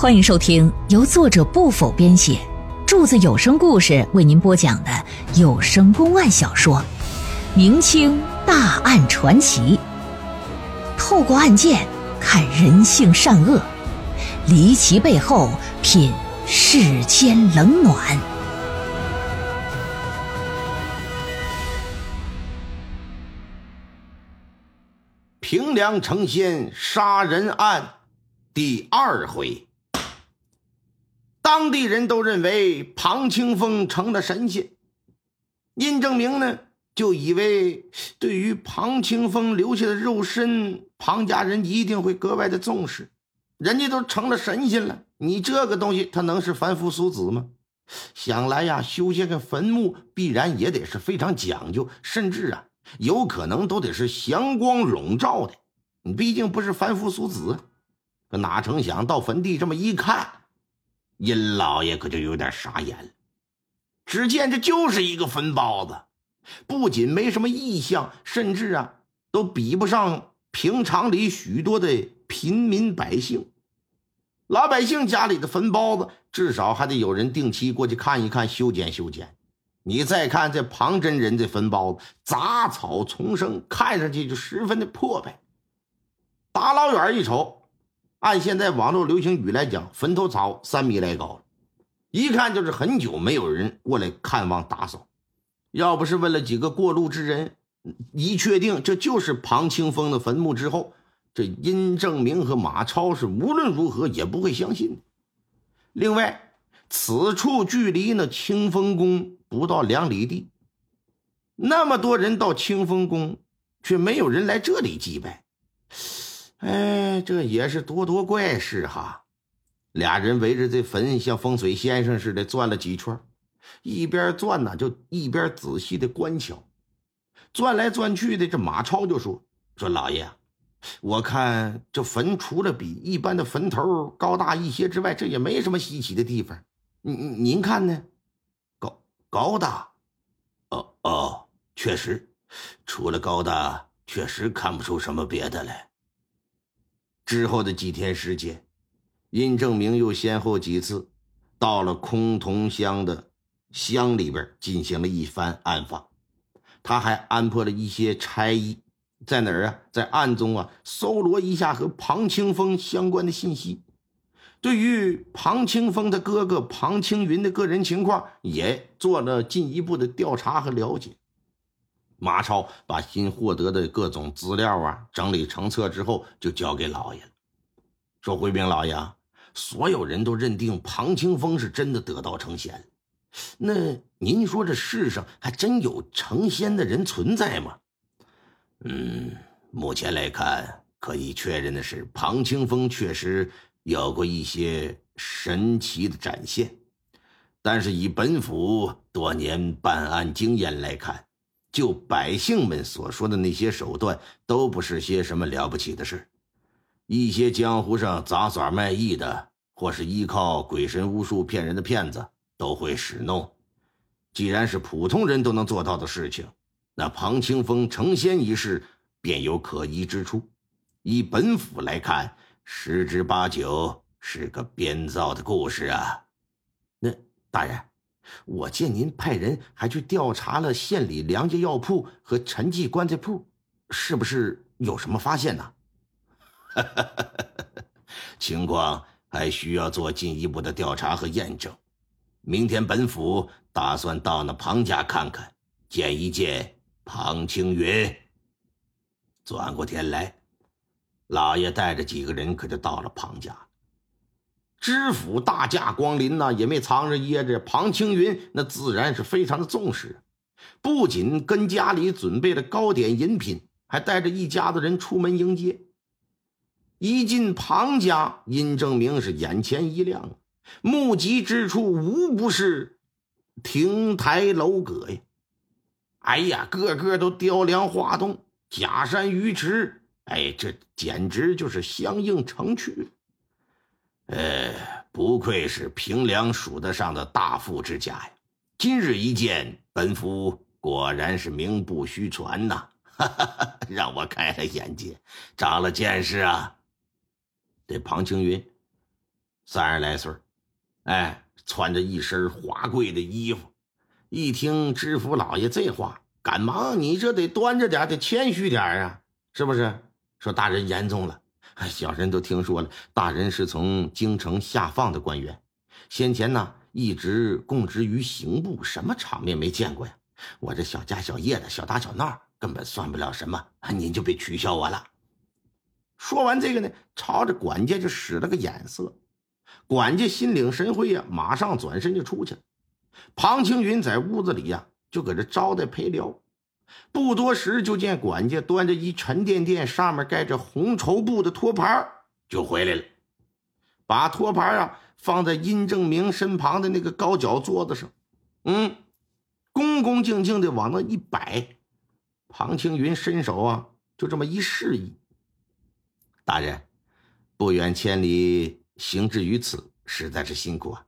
欢迎收听由作者不否编写，柱子有声故事为您播讲的有声公案小说《明清大案传奇》，透过案件看人性善恶，离奇背后品世间冷暖。平凉成仙杀人案第二回。当地人都认为庞清风成了神仙，殷正明呢就以为对于庞清风留下的肉身，庞家人一定会格外的重视。人家都成了神仙了，你这个东西他能是凡夫俗子吗？想来呀，修建个坟墓必然也得是非常讲究，甚至啊，有可能都得是祥光笼罩的。你毕竟不是凡夫俗子，可哪成想到坟地这么一看。殷老爷可就有点傻眼了，只见这就是一个坟包子，不仅没什么异象，甚至啊都比不上平常里许多的平民百姓。老百姓家里的坟包子，至少还得有人定期过去看一看，修剪修剪。你再看这庞真人的坟包子，杂草丛生，看上去就十分的破败。大老远一瞅。按现在网络流行语来讲，坟头草三米来高，一看就是很久没有人过来看望打扫。要不是问了几个过路之人，一确定这就是庞清风的坟墓之后，这殷正明和马超是无论如何也不会相信的。另外，此处距离那清风宫不到两里地，那么多人到清风宫，却没有人来这里祭拜。哎，这也是多多怪事哈！俩人围着这坟，像风水先生似的转了几圈，一边转呢，就一边仔细的观瞧。转来转去的，这马超就说：“说老爷，我看这坟除了比一般的坟头高大一些之外，这也没什么稀奇的地方。您您看呢？高高大？哦哦，确实，除了高大，确实看不出什么别的来。”之后的几天时间，殷正明又先后几次到了崆峒乡的乡里边进行了一番暗访，他还安排了一些差役在哪儿啊，在暗中啊搜罗一下和庞清风相关的信息，对于庞清风的哥哥庞青云的个人情况也做了进一步的调查和了解。马超把新获得的各种资料啊整理成册之后，就交给老爷了。说：“回禀老爷，所有人都认定庞清风是真的得道成仙。那您说这世上还真有成仙的人存在吗？”“嗯，目前来看，可以确认的是，庞清风确实有过一些神奇的展现。但是以本府多年办案经验来看，”就百姓们所说的那些手段，都不是些什么了不起的事。一些江湖上杂耍卖艺的，或是依靠鬼神巫术骗人的骗子，都会使弄。既然是普通人都能做到的事情，那庞清风成仙一事便有可疑之处。以本府来看，十之八九是个编造的故事啊。那大人。我见您派人还去调查了县里梁家药铺和陈记棺材铺，是不是有什么发现呢？情况还需要做进一步的调查和验证。明天本府打算到那庞家看看，见一见庞青云。转过天来，老爷带着几个人可就到了庞家。知府大驾光临呐，也没藏着掖着。庞青云那自然是非常的重视，不仅跟家里准备了糕点饮品，还带着一家子人出门迎接。一进庞家，殷正明是眼前一亮，目及之处无不是亭台楼阁呀！哎呀，个个都雕梁画栋，假山鱼池，哎，这简直就是相映成趣。呃，不愧是平凉数得上的大富之家呀！今日一见，本府果然是名不虚传呐，让我开了眼界，长了见识啊！这庞青云三十来岁哎，穿着一身华贵的衣服。一听知府老爷这话，赶忙你这得端着点，得谦虚点啊，是不是？说大人言重了，小人都听说了，大人是从京城下放的官员，先前呢一直供职于刑部，什么场面没见过呀？我这小家小业的小打小闹，根本算不了什么，您就别取笑我了。说完这个呢，朝着管家就使了个眼色，管家心领神会呀，马上转身就出去了。庞青云在屋子里呀，就搁这招待陪聊。不多时，就见管家端着一沉甸甸、上面盖着红绸布的托盘就回来了，把托盘啊放在殷正明身旁的那个高脚桌子上，嗯，恭恭敬敬的往那一摆。庞青云伸手啊，就这么一示意：“大人，不远千里行至于此，实在是辛苦啊。”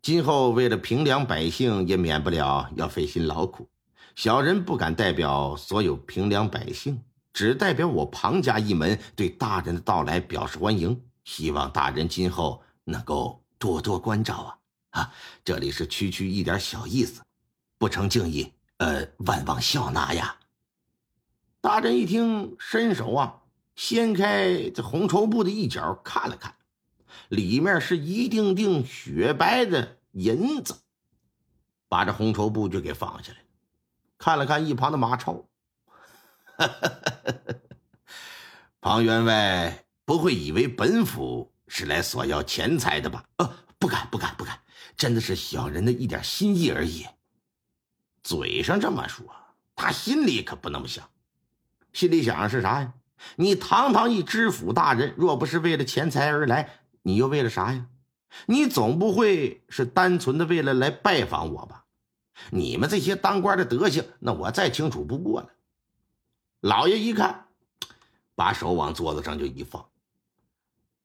今后为了平凉百姓，也免不了要费心劳苦。小人不敢代表所有平凉百姓，只代表我庞家一门，对大人的到来表示欢迎。希望大人今后能够多多关照啊！啊，这里是区区一点小意思，不成敬意，呃，万望笑纳呀。大人一听，伸手啊，掀开这红绸布的一角，看了看。里面是一锭锭雪白的银子，把这红绸布就给放下来。看了看一旁的马超，庞员外不会以为本府是来索要钱财的吧？呃，不敢，不敢，不敢，真的是小人的一点心意而已。嘴上这么说，他心里可不那么想。心里想的是啥呀？你堂堂一知府大人，若不是为了钱财而来。你又为了啥呀？你总不会是单纯的为了来拜访我吧？你们这些当官的德行，那我再清楚不过了。老爷一看，把手往桌子上就一放。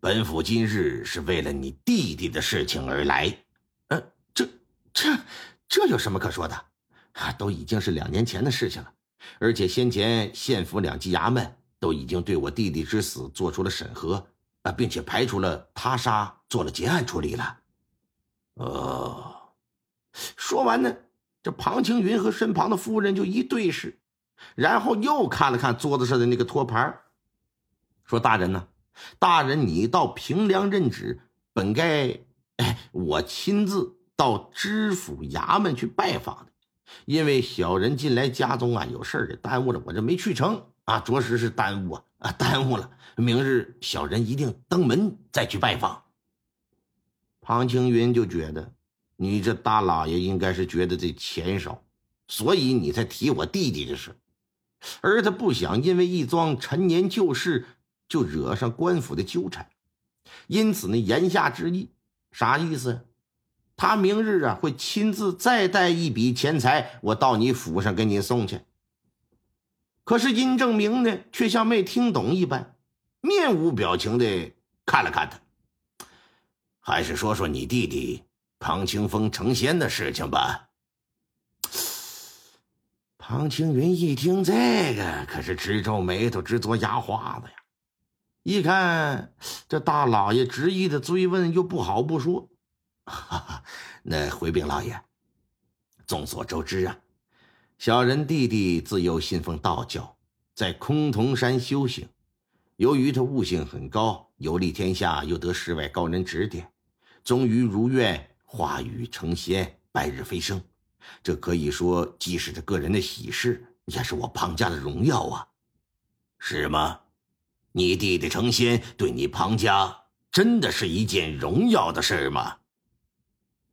本府今日是为了你弟弟的事情而来。嗯，这、这、这有什么可说的？啊，都已经是两年前的事情了，而且先前县府两级衙门都已经对我弟弟之死做出了审核。啊，并且排除了他杀，做了结案处理了。哦，说完呢，这庞青云和身旁的夫人就一对视，然后又看了看桌子上的那个托盘，说：“大人呢？大人，你到平凉任职，本该哎，我亲自到知府衙门去拜访的，因为小人近来家中啊有事儿，耽误了，我这没去成啊，着实是耽误啊啊，耽误了。”明日小人一定登门再去拜访。庞青云就觉得，你这大老爷应该是觉得这钱少，所以你才提我弟弟的事，而他不想因为一桩陈年旧事就惹上官府的纠缠，因此呢，言下之意啥意思？他明日啊会亲自再带一笔钱财，我到你府上给你送去。可是殷正明呢，却像没听懂一般。面无表情的看了看他，还是说说你弟弟庞清风成仙的事情吧。庞青云一听这个，可是直皱眉头，直嘬牙花子呀。一看这大老爷执意的追问，又不好不说。那回禀老爷，众所周知啊，小人弟弟自幼信奉道教，在崆峒山修行。由于他悟性很高，游历天下，又得世外高人指点，终于如愿化羽成仙，白日飞升。这可以说既是他个人的喜事，也是我庞家的荣耀啊！是吗？你弟弟成仙，对你庞家真的是一件荣耀的事吗？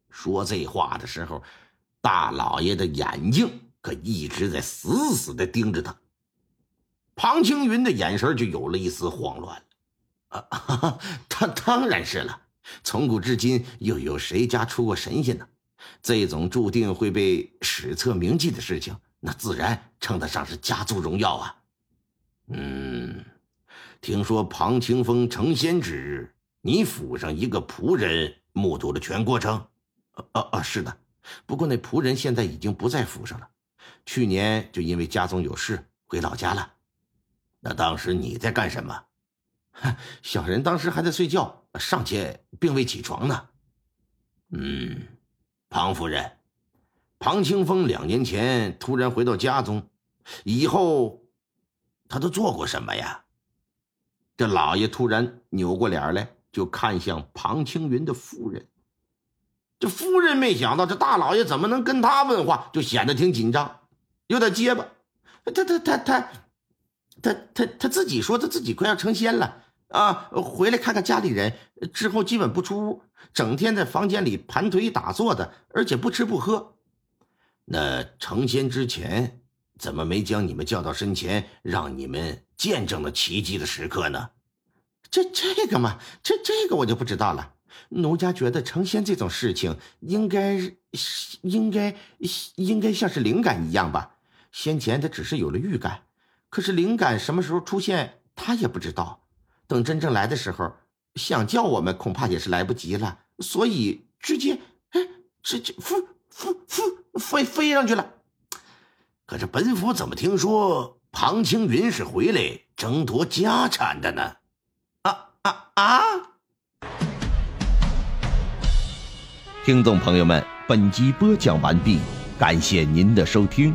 说这话的时候，大老爷的眼睛可一直在死死的盯着他。庞青云的眼神就有了一丝慌乱了。啊，他当然是了。从古至今，又有谁家出过神仙呢？这种注定会被史册铭记的事情，那自然称得上是家族荣耀啊。嗯，听说庞清风成仙之日，你府上一个仆人目睹了全过程。啊啊，是的。不过那仆人现在已经不在府上了，去年就因为家中有事回老家了。那当时你在干什么？小人当时还在睡觉，尚且并未起床呢。嗯，庞夫人，庞清风两年前突然回到家中，以后他都做过什么呀？这老爷突然扭过脸来，就看向庞青云的夫人。这夫人没想到这大老爷怎么能跟他问话，就显得挺紧张，有点结巴。他他他他他他他自己说他自己快要成仙了啊，回来看看家里人之后，基本不出屋，整天在房间里盘腿打坐的，而且不吃不喝。那成仙之前，怎么没将你们叫到身前，让你们见证了奇迹的时刻呢？这这个嘛，这这个我就不知道了。奴家觉得成仙这种事情，应该应该应该像是灵感一样吧。先前他只是有了预感，可是灵感什么时候出现，他也不知道。等真正来的时候，想叫我们恐怕也是来不及了。所以直接哎，直接飞飞飞飞飞上去了。可是本府怎么听说庞青云是回来争夺家产的呢？啊啊啊！听众朋友们，本集播讲完毕，感谢您的收听。